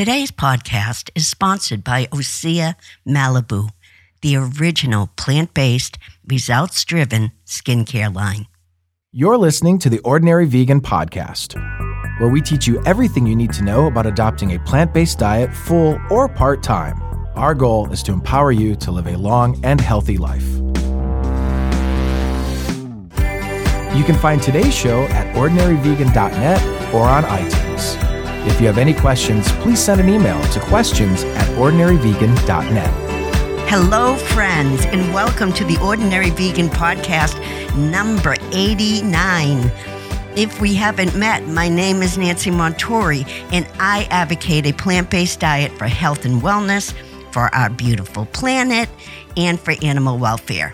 Today's podcast is sponsored by Osea Malibu, the original plant based, results driven skincare line. You're listening to the Ordinary Vegan Podcast, where we teach you everything you need to know about adopting a plant based diet full or part time. Our goal is to empower you to live a long and healthy life. You can find today's show at ordinaryvegan.net or on iTunes. If you have any questions, please send an email to questions at ordinaryvegan.net. Hello, friends, and welcome to the Ordinary Vegan Podcast number 89. If we haven't met, my name is Nancy Montuori, and I advocate a plant based diet for health and wellness, for our beautiful planet, and for animal welfare.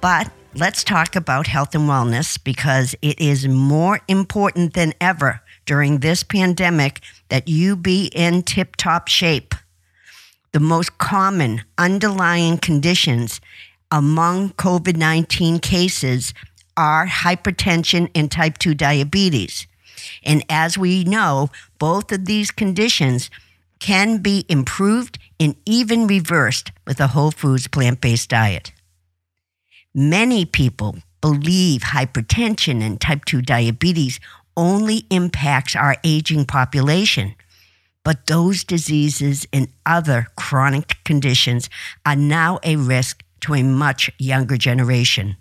But let's talk about health and wellness because it is more important than ever during this pandemic that you be in tip top shape. The most common underlying conditions among COVID 19 cases are hypertension and type 2 diabetes. And as we know, both of these conditions can be improved and even reversed with a whole foods plant based diet. Many people believe hypertension and type 2 diabetes only impacts our aging population. But those diseases and other chronic conditions are now a risk to a much younger generation.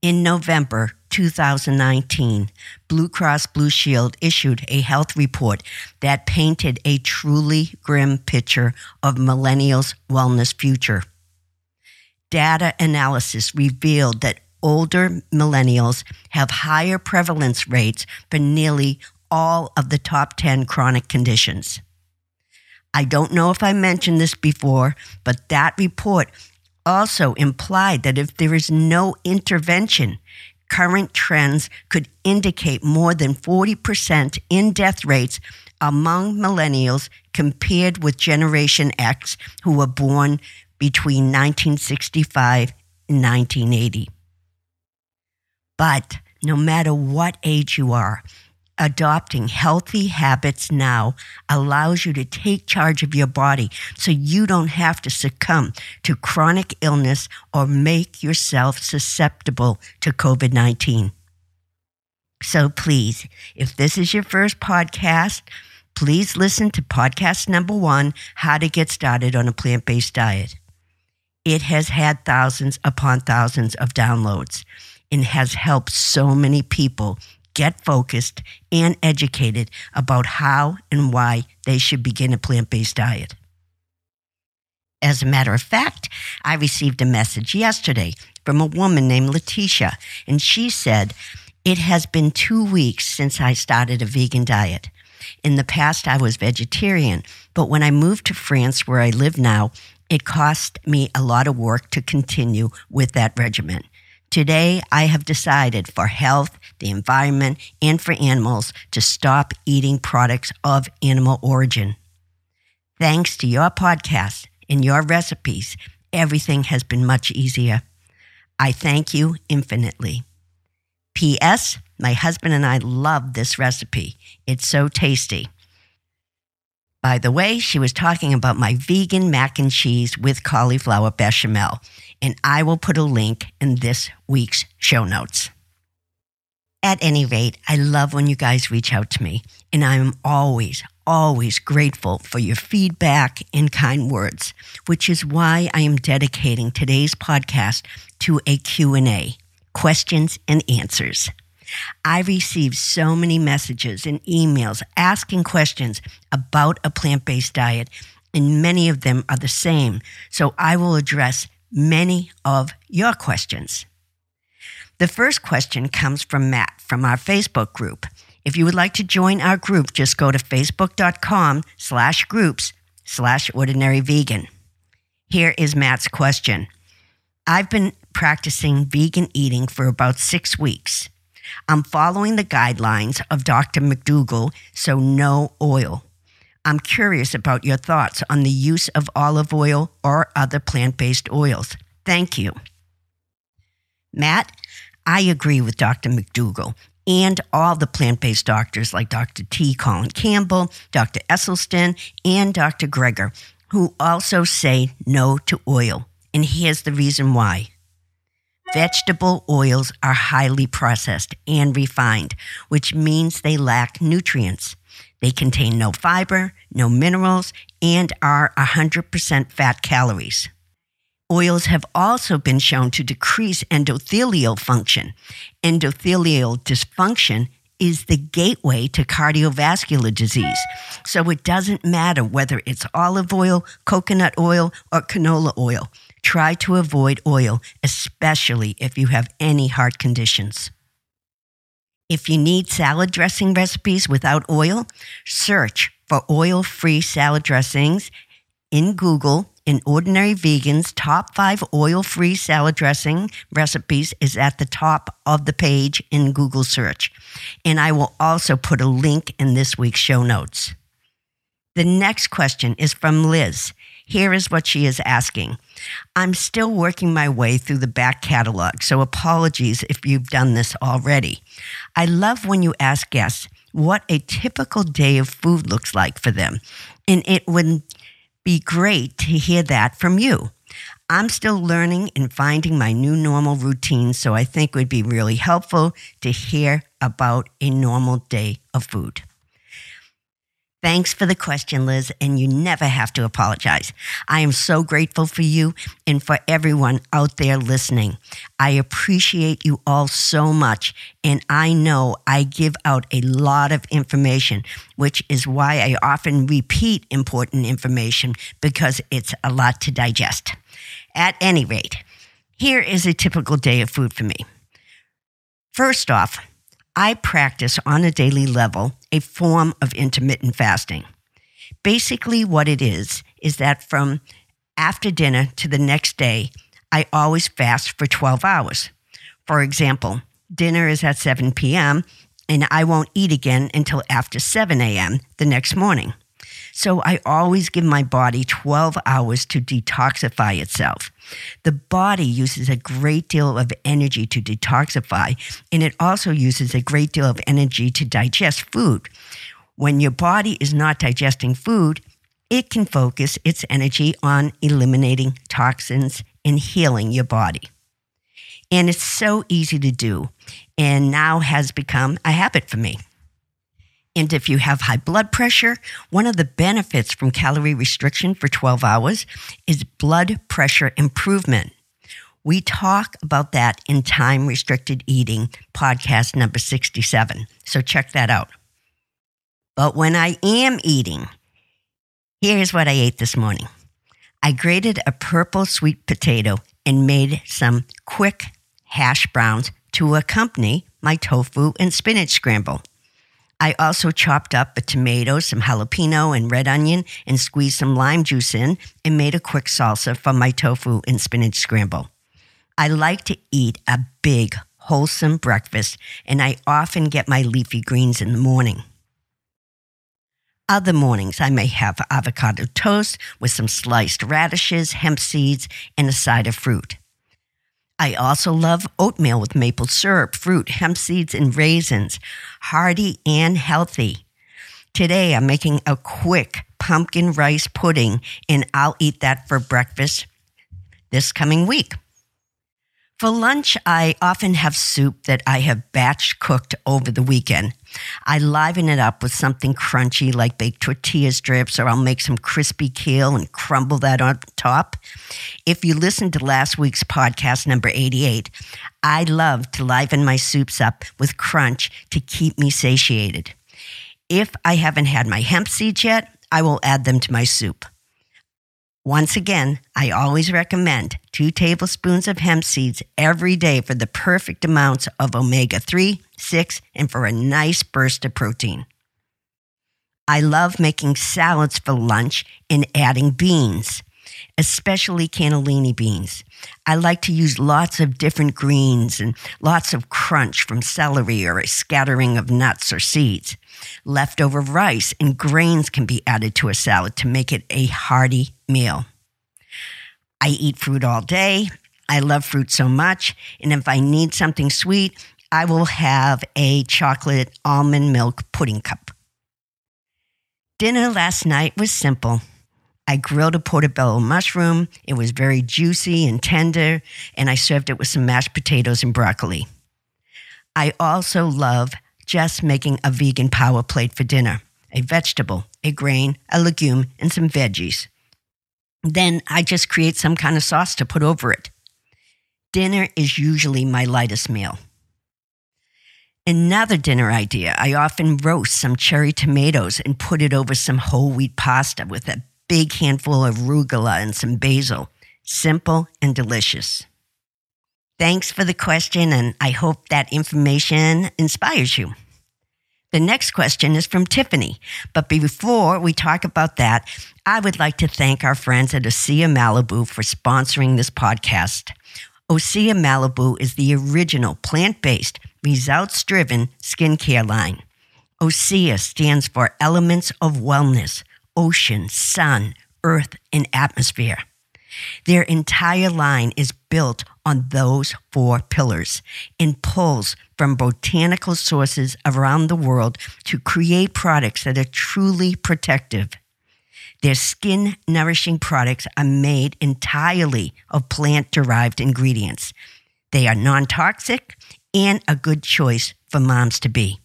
In November 2019, Blue Cross Blue Shield issued a health report that painted a truly grim picture of millennials' wellness future. Data analysis revealed that older millennials have higher prevalence rates for nearly all of the top 10 chronic conditions. I don't know if I mentioned this before, but that report also implied that if there is no intervention, current trends could indicate more than 40% in death rates among millennials compared with Generation X, who were born between 1965 and 1980. But no matter what age you are, adopting healthy habits now allows you to take charge of your body so you don't have to succumb to chronic illness or make yourself susceptible to COVID 19. So please, if this is your first podcast, please listen to podcast number one How to Get Started on a Plant Based Diet. It has had thousands upon thousands of downloads and has helped so many people get focused and educated about how and why they should begin a plant based diet. As a matter of fact, I received a message yesterday from a woman named Letitia, and she said, It has been two weeks since I started a vegan diet. In the past, I was vegetarian, but when I moved to France, where I live now, it cost me a lot of work to continue with that regimen. Today, I have decided for health, the environment, and for animals to stop eating products of animal origin. Thanks to your podcast and your recipes, everything has been much easier. I thank you infinitely. P.S. My husband and I love this recipe. It's so tasty. By the way, she was talking about my vegan mac and cheese with cauliflower bechamel, and I will put a link in this week's show notes. At any rate, I love when you guys reach out to me, and I am always, always grateful for your feedback and kind words, which is why I am dedicating today's podcast to a Q&A, questions and answers. I received so many messages and emails asking questions about a plant based diet, and many of them are the same. So I will address many of your questions. The first question comes from Matt from our Facebook group. If you would like to join our group, just go to facebook.com slash groups slash ordinary vegan. Here is Matt's question. I've been practicing vegan eating for about six weeks. I'm following the guidelines of Dr. McDougall, so no oil. I'm curious about your thoughts on the use of olive oil or other plant based oils. Thank you. Matt, I agree with Dr. McDougall. and all the plant based doctors like Dr. T. Colin Campbell, Dr. Esselstyn, and Dr. Greger, who also say no to oil. And here's the reason why. Vegetable oils are highly processed and refined, which means they lack nutrients. They contain no fiber, no minerals, and are 100% fat calories. Oils have also been shown to decrease endothelial function. Endothelial dysfunction is the gateway to cardiovascular disease. So it doesn't matter whether it's olive oil, coconut oil, or canola oil. Try to avoid oil, especially if you have any heart conditions. If you need salad dressing recipes without oil, search for oil free salad dressings in Google in Ordinary Vegan's top five oil free salad dressing recipes is at the top of the page in Google search. And I will also put a link in this week's show notes. The next question is from Liz. Here is what she is asking. I'm still working my way through the back catalog, so apologies if you've done this already. I love when you ask guests what a typical day of food looks like for them, and it would be great to hear that from you. I'm still learning and finding my new normal routine, so I think it would be really helpful to hear about a normal day of food. Thanks for the question, Liz, and you never have to apologize. I am so grateful for you and for everyone out there listening. I appreciate you all so much, and I know I give out a lot of information, which is why I often repeat important information because it's a lot to digest. At any rate, here is a typical day of food for me. First off, I practice on a daily level a form of intermittent fasting. Basically, what it is, is that from after dinner to the next day, I always fast for 12 hours. For example, dinner is at 7 p.m., and I won't eat again until after 7 a.m. the next morning. So I always give my body 12 hours to detoxify itself. The body uses a great deal of energy to detoxify, and it also uses a great deal of energy to digest food. When your body is not digesting food, it can focus its energy on eliminating toxins and healing your body. And it's so easy to do, and now has become a habit for me. And if you have high blood pressure, one of the benefits from calorie restriction for 12 hours is blood pressure improvement. We talk about that in Time Restricted Eating, podcast number 67. So check that out. But when I am eating, here's what I ate this morning I grated a purple sweet potato and made some quick hash browns to accompany my tofu and spinach scramble. I also chopped up a tomato, some jalapeno, and red onion and squeezed some lime juice in and made a quick salsa for my tofu and spinach scramble. I like to eat a big, wholesome breakfast, and I often get my leafy greens in the morning. Other mornings, I may have avocado toast with some sliced radishes, hemp seeds, and a side of fruit. I also love oatmeal with maple syrup, fruit, hemp seeds, and raisins, hearty and healthy. Today, I'm making a quick pumpkin rice pudding, and I'll eat that for breakfast this coming week. For lunch, I often have soup that I have batch cooked over the weekend. I liven it up with something crunchy like baked tortilla strips, or I'll make some crispy kale and crumble that on top. If you listened to last week's podcast, number 88, I love to liven my soups up with crunch to keep me satiated. If I haven't had my hemp seeds yet, I will add them to my soup. Once again, I always recommend two tablespoons of hemp seeds every day for the perfect amounts of omega 3, 6, and for a nice burst of protein. I love making salads for lunch and adding beans, especially cannellini beans. I like to use lots of different greens and lots of crunch from celery or a scattering of nuts or seeds. Leftover rice and grains can be added to a salad to make it a hearty meal. I eat fruit all day. I love fruit so much. And if I need something sweet, I will have a chocolate almond milk pudding cup. Dinner last night was simple. I grilled a portobello mushroom. It was very juicy and tender, and I served it with some mashed potatoes and broccoli. I also love just making a vegan power plate for dinner a vegetable, a grain, a legume, and some veggies. Then I just create some kind of sauce to put over it. Dinner is usually my lightest meal. Another dinner idea I often roast some cherry tomatoes and put it over some whole wheat pasta with a big handful of arugula and some basil. Simple and delicious. Thanks for the question, and I hope that information inspires you. The next question is from Tiffany. But before we talk about that, I would like to thank our friends at Osea Malibu for sponsoring this podcast. Osea Malibu is the original plant based, results driven skincare line. Osea stands for Elements of Wellness, Ocean, Sun, Earth, and Atmosphere. Their entire line is built on those four pillars and pulls from botanical sources around the world to create products that are truly protective. Their skin nourishing products are made entirely of plant derived ingredients. They are non toxic and a good choice for moms to be.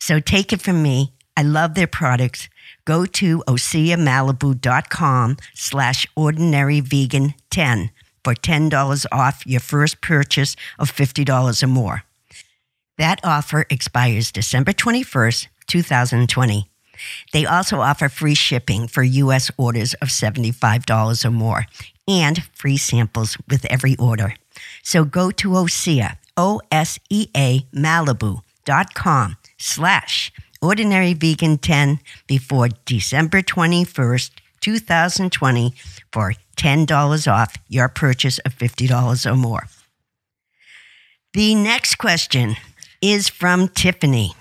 So take it from me. I love their products go to oseamalibu.com slash ordinaryvegan10 for $10 off your first purchase of $50 or more. That offer expires December 21st, 2020. They also offer free shipping for U.S. orders of $75 or more and free samples with every order. So go to Osea, O-S-E-A, Malibu.com slash Ordinary Vegan 10 before December 21st, 2020 for $10 off your purchase of $50 or more. The next question is from Tiffany.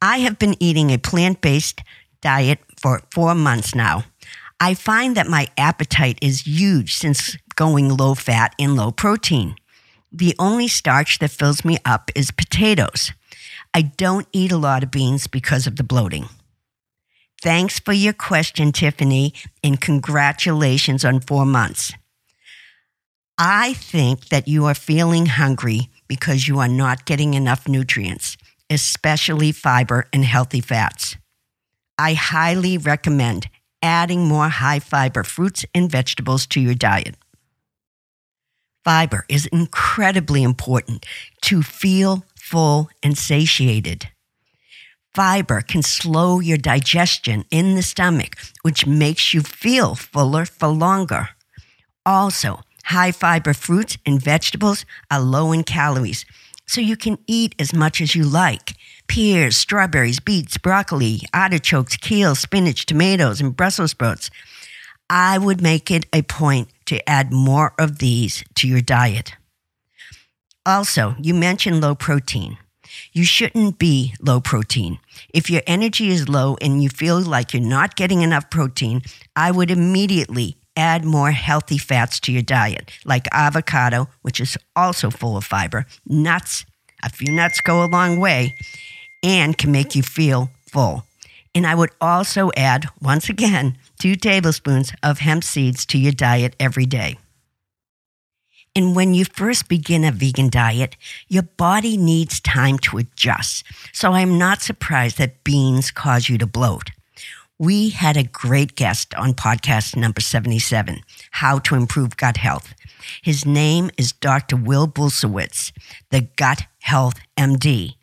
I have been eating a plant based diet for four months now. I find that my appetite is huge since going low fat and low protein. The only starch that fills me up is potatoes. I don't eat a lot of beans because of the bloating. Thanks for your question, Tiffany, and congratulations on four months. I think that you are feeling hungry because you are not getting enough nutrients, especially fiber and healthy fats. I highly recommend adding more high fiber fruits and vegetables to your diet. Fiber is incredibly important to feel full and satiated. Fiber can slow your digestion in the stomach, which makes you feel fuller for longer. Also, high fiber fruits and vegetables are low in calories, so you can eat as much as you like. Pears, strawberries, beets, broccoli, artichokes, kale, spinach, tomatoes, and Brussels sprouts. I would make it a point to add more of these to your diet. Also, you mentioned low protein. You shouldn't be low protein. If your energy is low and you feel like you're not getting enough protein, I would immediately add more healthy fats to your diet, like avocado, which is also full of fiber, nuts. A few nuts go a long way and can make you feel full. And I would also add, once again, two tablespoons of hemp seeds to your diet every day. And when you first begin a vegan diet, your body needs time to adjust. So I'm not surprised that beans cause you to bloat. We had a great guest on podcast number 77, How to Improve Gut Health. His name is Dr. Will Bulsiewicz, the Gut Health MD.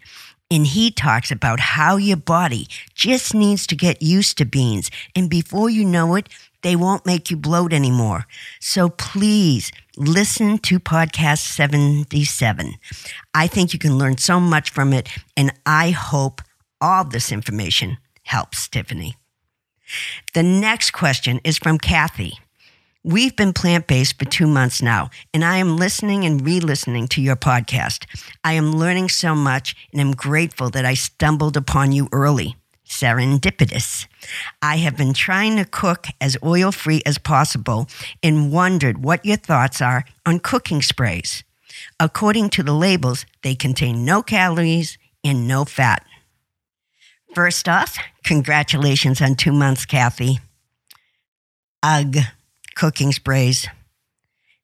And he talks about how your body just needs to get used to beans. And before you know it, they won't make you bloat anymore. So please listen to podcast 77. I think you can learn so much from it, and I hope all this information helps Tiffany. The next question is from Kathy. We've been plant based for two months now, and I am listening and re listening to your podcast. I am learning so much, and I'm grateful that I stumbled upon you early serendipitous. I have been trying to cook as oil free as possible and wondered what your thoughts are on cooking sprays. According to the labels, they contain no calories and no fat. First off, congratulations on two months, Kathy. Ugh, cooking sprays.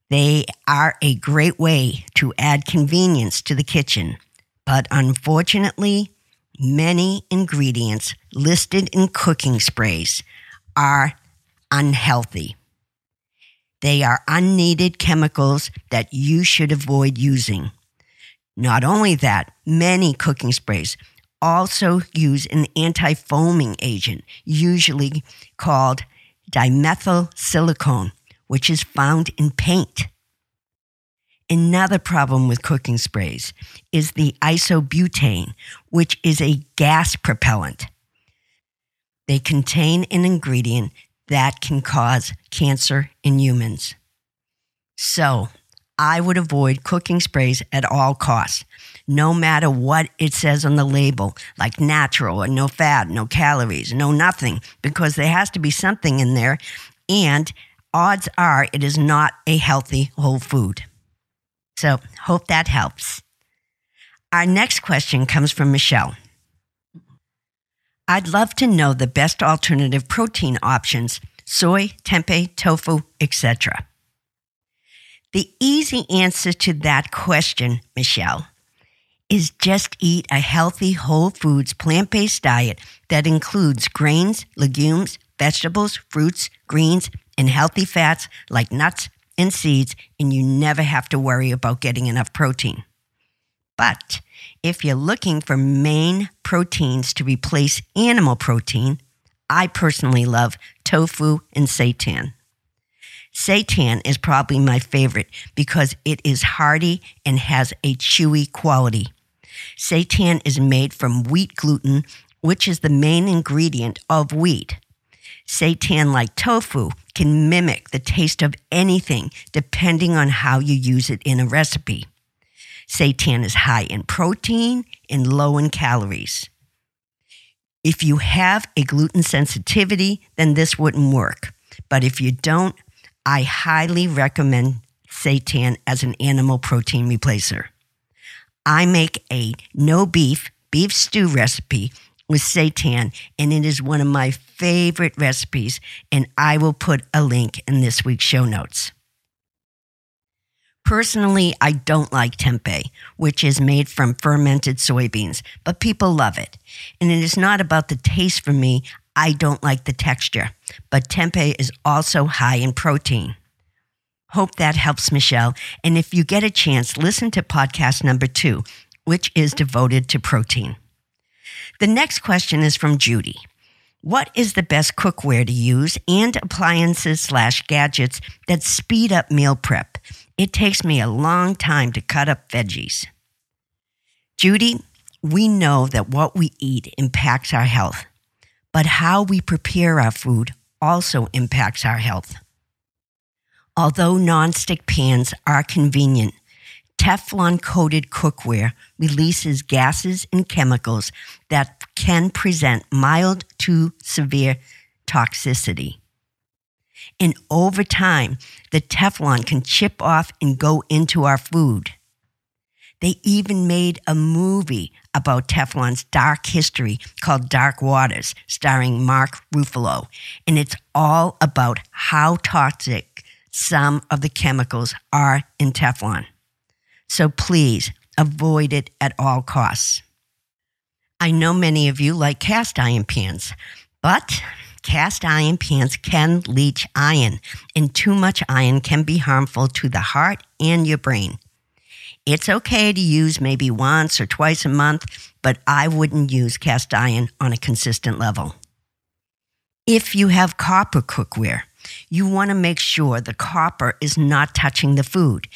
They are a great way to add convenience to the kitchen, but unfortunately, many ingredients listed in cooking sprays are unhealthy. They are unneeded chemicals that you should avoid using. Not only that, many cooking sprays also use an anti foaming agent, usually called dimethyl silicone, which is found in paint. Another problem with cooking sprays is the isobutane, which is a gas propellant. They contain an ingredient that can cause cancer in humans. So, I would avoid cooking sprays at all costs, no matter what it says on the label, like natural or no fat, no calories, no nothing, because there has to be something in there. And odds are it is not a healthy whole food. So, hope that helps. Our next question comes from Michelle. I'd love to know the best alternative protein options soy, tempeh, tofu, etc. The easy answer to that question, Michelle, is just eat a healthy whole foods plant based diet that includes grains, legumes, vegetables, fruits, greens, and healthy fats like nuts and seeds, and you never have to worry about getting enough protein. But if you're looking for main proteins to replace animal protein, I personally love tofu and seitan. Seitan is probably my favorite because it is hearty and has a chewy quality. Seitan is made from wheat gluten, which is the main ingredient of wheat. Seitan, like tofu, can mimic the taste of anything depending on how you use it in a recipe. Seitan is high in protein and low in calories. If you have a gluten sensitivity, then this wouldn't work. But if you don't, I highly recommend seitan as an animal protein replacer. I make a no beef beef stew recipe with seitan, and it is one of my favorite recipes, and I will put a link in this week's show notes. Personally, I don't like tempeh, which is made from fermented soybeans, but people love it. And it is not about the taste for me. I don't like the texture, but tempeh is also high in protein. Hope that helps, Michelle. And if you get a chance, listen to podcast number two, which is devoted to protein. The next question is from Judy. What is the best cookware to use and appliances slash gadgets that speed up meal prep? It takes me a long time to cut up veggies. Judy, we know that what we eat impacts our health but how we prepare our food also impacts our health. Although nonstick pans are convenient, Teflon coated cookware releases gases and chemicals that can present mild to severe toxicity. And over time, the Teflon can chip off and go into our food. They even made a movie about Teflon's dark history called Dark Waters, starring Mark Ruffalo. And it's all about how toxic some of the chemicals are in Teflon. So please avoid it at all costs. I know many of you like cast iron pans, but cast iron pans can leach iron, and too much iron can be harmful to the heart and your brain. It's okay to use maybe once or twice a month, but I wouldn't use cast iron on a consistent level. If you have copper cookware, you want to make sure the copper is not touching the food.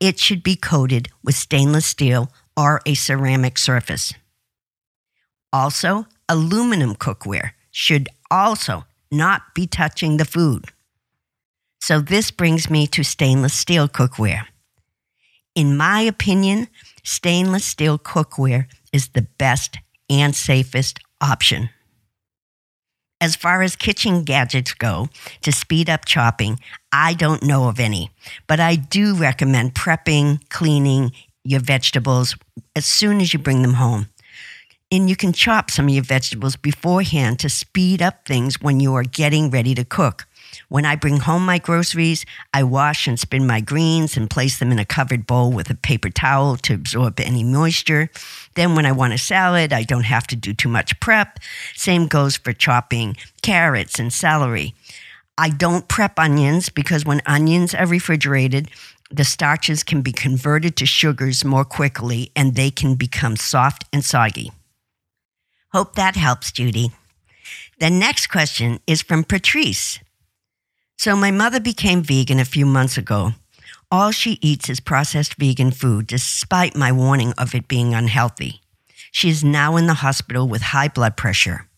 It should be coated with stainless steel or a ceramic surface. Also, aluminum cookware should also not be touching the food. So, this brings me to stainless steel cookware. In my opinion, stainless steel cookware is the best and safest option. As far as kitchen gadgets go to speed up chopping, I don't know of any, but I do recommend prepping, cleaning your vegetables as soon as you bring them home. And you can chop some of your vegetables beforehand to speed up things when you are getting ready to cook. When I bring home my groceries, I wash and spin my greens and place them in a covered bowl with a paper towel to absorb any moisture. Then, when I want a salad, I don't have to do too much prep. Same goes for chopping carrots and celery. I don't prep onions because when onions are refrigerated, the starches can be converted to sugars more quickly and they can become soft and soggy. Hope that helps, Judy. The next question is from Patrice. So, my mother became vegan a few months ago. All she eats is processed vegan food, despite my warning of it being unhealthy. She is now in the hospital with high blood pressure.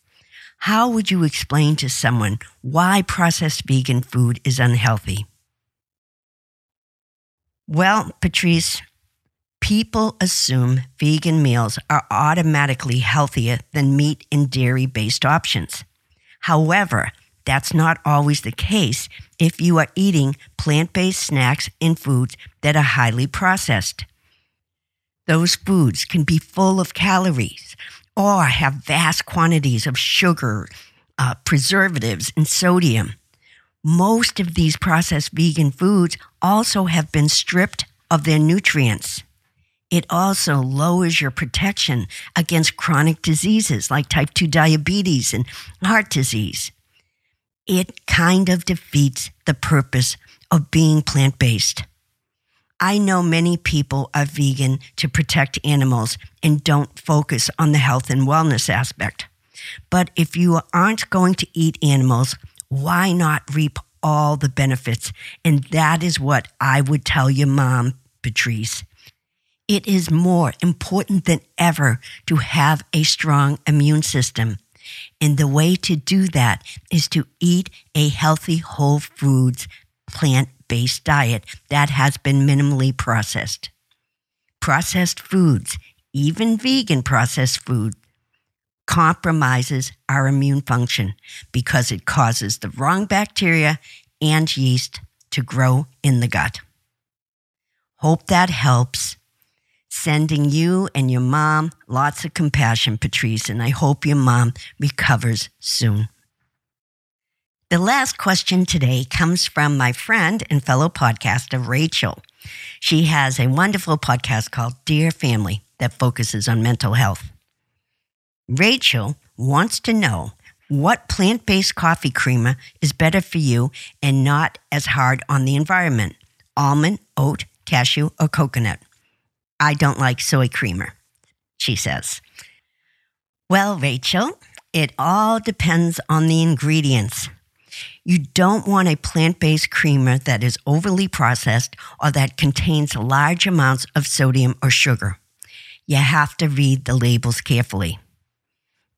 How would you explain to someone why processed vegan food is unhealthy? Well, Patrice, people assume vegan meals are automatically healthier than meat and dairy based options. However, that's not always the case if you are eating plant based snacks and foods that are highly processed. Those foods can be full of calories or have vast quantities of sugar, uh, preservatives, and sodium. Most of these processed vegan foods also have been stripped of their nutrients. It also lowers your protection against chronic diseases like type 2 diabetes and heart disease it kind of defeats the purpose of being plant based. I know many people are vegan to protect animals and don't focus on the health and wellness aspect. But if you aren't going to eat animals, why not reap all the benefits? And that is what I would tell your mom, Patrice. It is more important than ever to have a strong immune system. And the way to do that is to eat a healthy whole foods plant based diet that has been minimally processed. Processed foods, even vegan processed food, compromises our immune function because it causes the wrong bacteria and yeast to grow in the gut. Hope that helps sending you and your mom lots of compassion, Patrice, and I hope your mom recovers soon. The last question today comes from my friend and fellow podcaster, Rachel. She has a wonderful podcast called Dear Family that focuses on mental health. Rachel wants to know what plant based coffee creamer is better for you and not as hard on the environment almond, oat, cashew, or coconut. I don't like soy creamer, she says. Well, Rachel, it all depends on the ingredients. You don't want a plant based creamer that is overly processed or that contains large amounts of sodium or sugar. You have to read the labels carefully.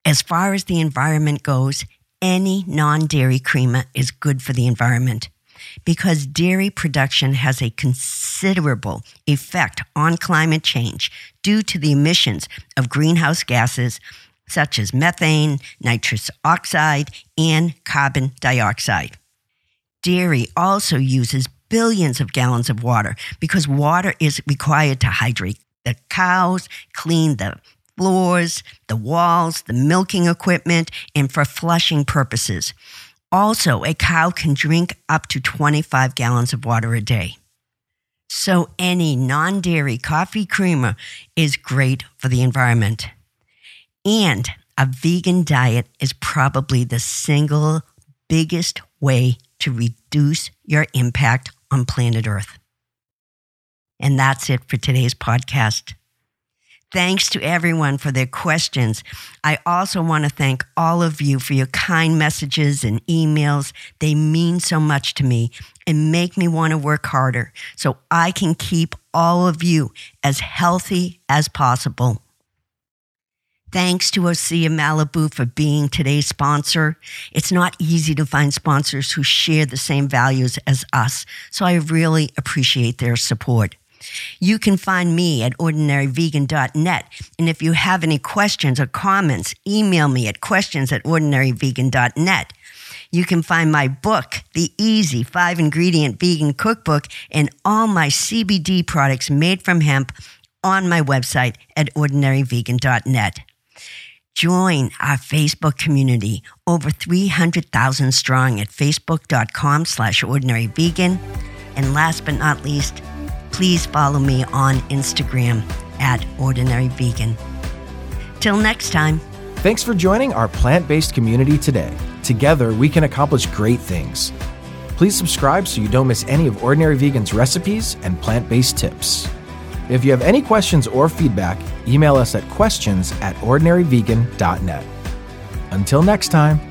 As far as the environment goes, any non dairy creamer is good for the environment because dairy production has a considerable effect on climate change due to the emissions of greenhouse gases such as methane, nitrous oxide, and carbon dioxide. Dairy also uses billions of gallons of water because water is required to hydrate the cows, clean the floors, the walls, the milking equipment, and for flushing purposes. Also, a cow can drink up to 25 gallons of water a day. So, any non dairy coffee creamer is great for the environment. And a vegan diet is probably the single biggest way to reduce your impact on planet Earth. And that's it for today's podcast. Thanks to everyone for their questions. I also want to thank all of you for your kind messages and emails. They mean so much to me and make me want to work harder so I can keep all of you as healthy as possible. Thanks to Osea Malibu for being today's sponsor. It's not easy to find sponsors who share the same values as us, so I really appreciate their support. You can find me at ordinaryvegan.net. And if you have any questions or comments, email me at questions at ordinaryvegan.net. You can find my book, The Easy Five Ingredient Vegan Cookbook, and all my CBD products made from hemp on my website at ordinaryvegan.net. Join our Facebook community, over 300,000 strong at facebook.com slash ordinaryvegan. And last but not least, please follow me on Instagram at ordinaryvegan. Till next time. Thanks for joining our plant based community today. Together, we can accomplish great things. Please subscribe so you don't miss any of Ordinary Vegan's recipes and plant based tips. If you have any questions or feedback, email us at questions at ordinaryvegan.net. Until next time.